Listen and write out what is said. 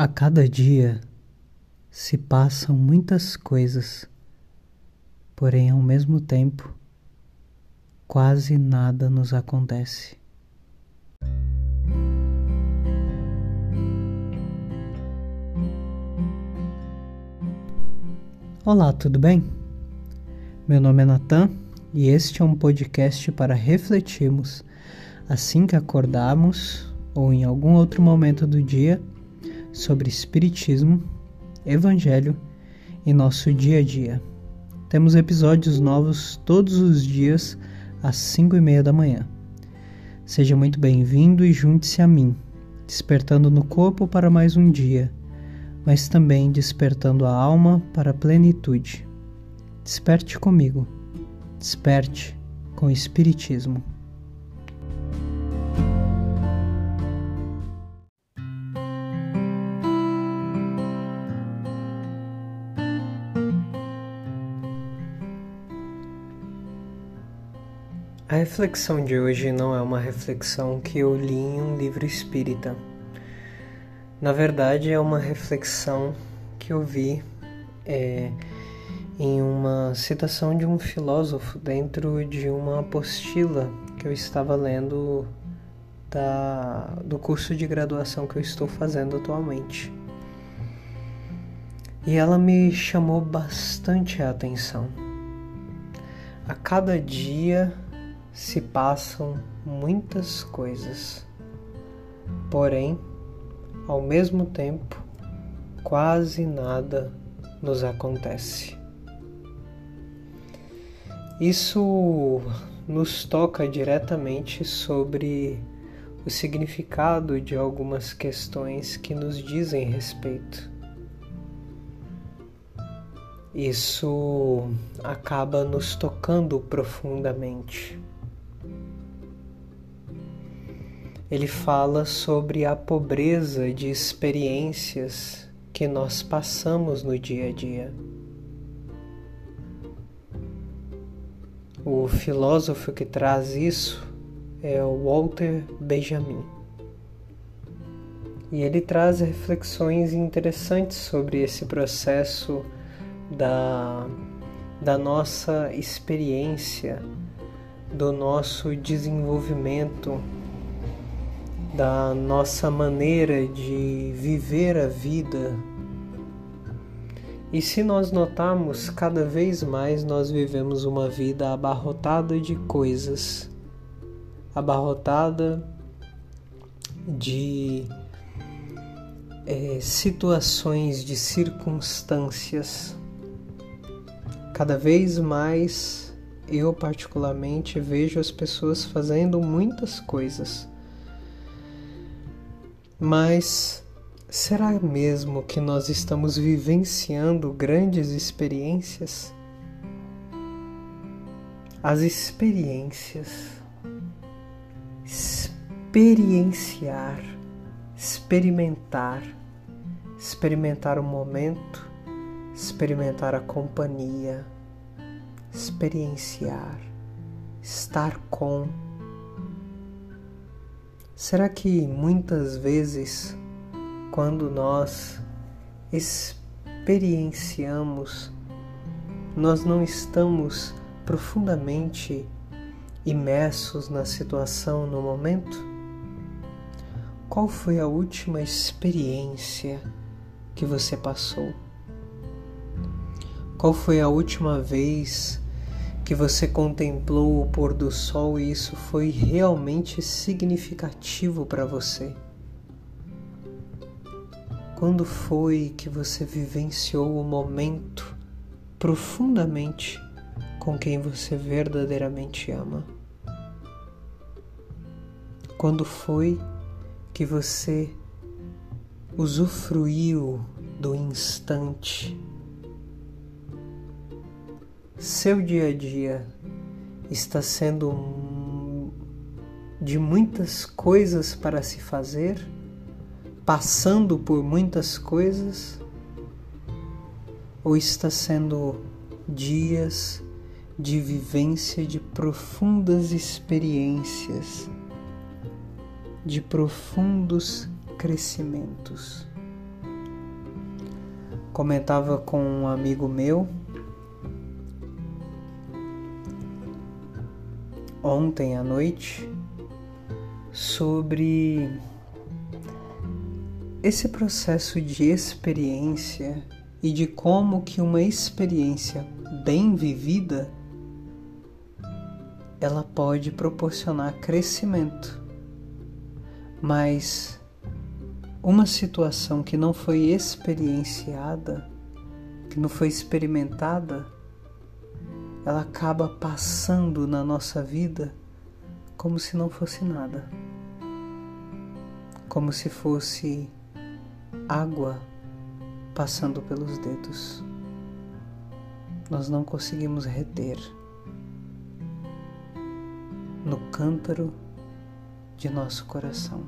A cada dia se passam muitas coisas, porém, ao mesmo tempo, quase nada nos acontece. Olá, tudo bem? Meu nome é Natan e este é um podcast para refletirmos assim que acordarmos ou em algum outro momento do dia sobre Espiritismo, Evangelho e nosso dia a dia. Temos episódios novos todos os dias às 5 e meia da manhã. Seja muito bem-vindo e junte-se a mim, despertando no corpo para mais um dia, mas também despertando a alma para a plenitude. Desperte comigo, desperte com o Espiritismo. A reflexão de hoje não é uma reflexão que eu li em um livro espírita. Na verdade, é uma reflexão que eu vi é, em uma citação de um filósofo dentro de uma apostila que eu estava lendo da, do curso de graduação que eu estou fazendo atualmente. E ela me chamou bastante a atenção. A cada dia se passam muitas coisas, porém, ao mesmo tempo, quase nada nos acontece. Isso nos toca diretamente sobre o significado de algumas questões que nos dizem respeito. Isso acaba nos tocando profundamente. Ele fala sobre a pobreza de experiências que nós passamos no dia a dia. O filósofo que traz isso é o Walter Benjamin. E ele traz reflexões interessantes sobre esse processo da, da nossa experiência, do nosso desenvolvimento da nossa maneira de viver a vida. E se nós notarmos, cada vez mais nós vivemos uma vida abarrotada de coisas, abarrotada de é, situações, de circunstâncias. Cada vez mais eu, particularmente, vejo as pessoas fazendo muitas coisas mas será mesmo que nós estamos vivenciando grandes experiências? As experiências, experienciar, experimentar, experimentar o momento, experimentar a companhia, experienciar, estar com Será que muitas vezes, quando nós experienciamos, nós não estamos profundamente imersos na situação no momento? Qual foi a última experiência que você passou? Qual foi a última vez que você contemplou o pôr do sol e isso foi realmente significativo para você? Quando foi que você vivenciou o momento profundamente com quem você verdadeiramente ama? Quando foi que você usufruiu do instante seu dia a dia está sendo de muitas coisas para se fazer, passando por muitas coisas, ou está sendo dias de vivência de profundas experiências, de profundos crescimentos? comentava com um amigo meu ontem à noite sobre esse processo de experiência e de como que uma experiência bem vivida ela pode proporcionar crescimento. Mas uma situação que não foi experienciada, que não foi experimentada, ela acaba passando na nossa vida como se não fosse nada. Como se fosse água passando pelos dedos. Nós não conseguimos reter no cântaro de nosso coração.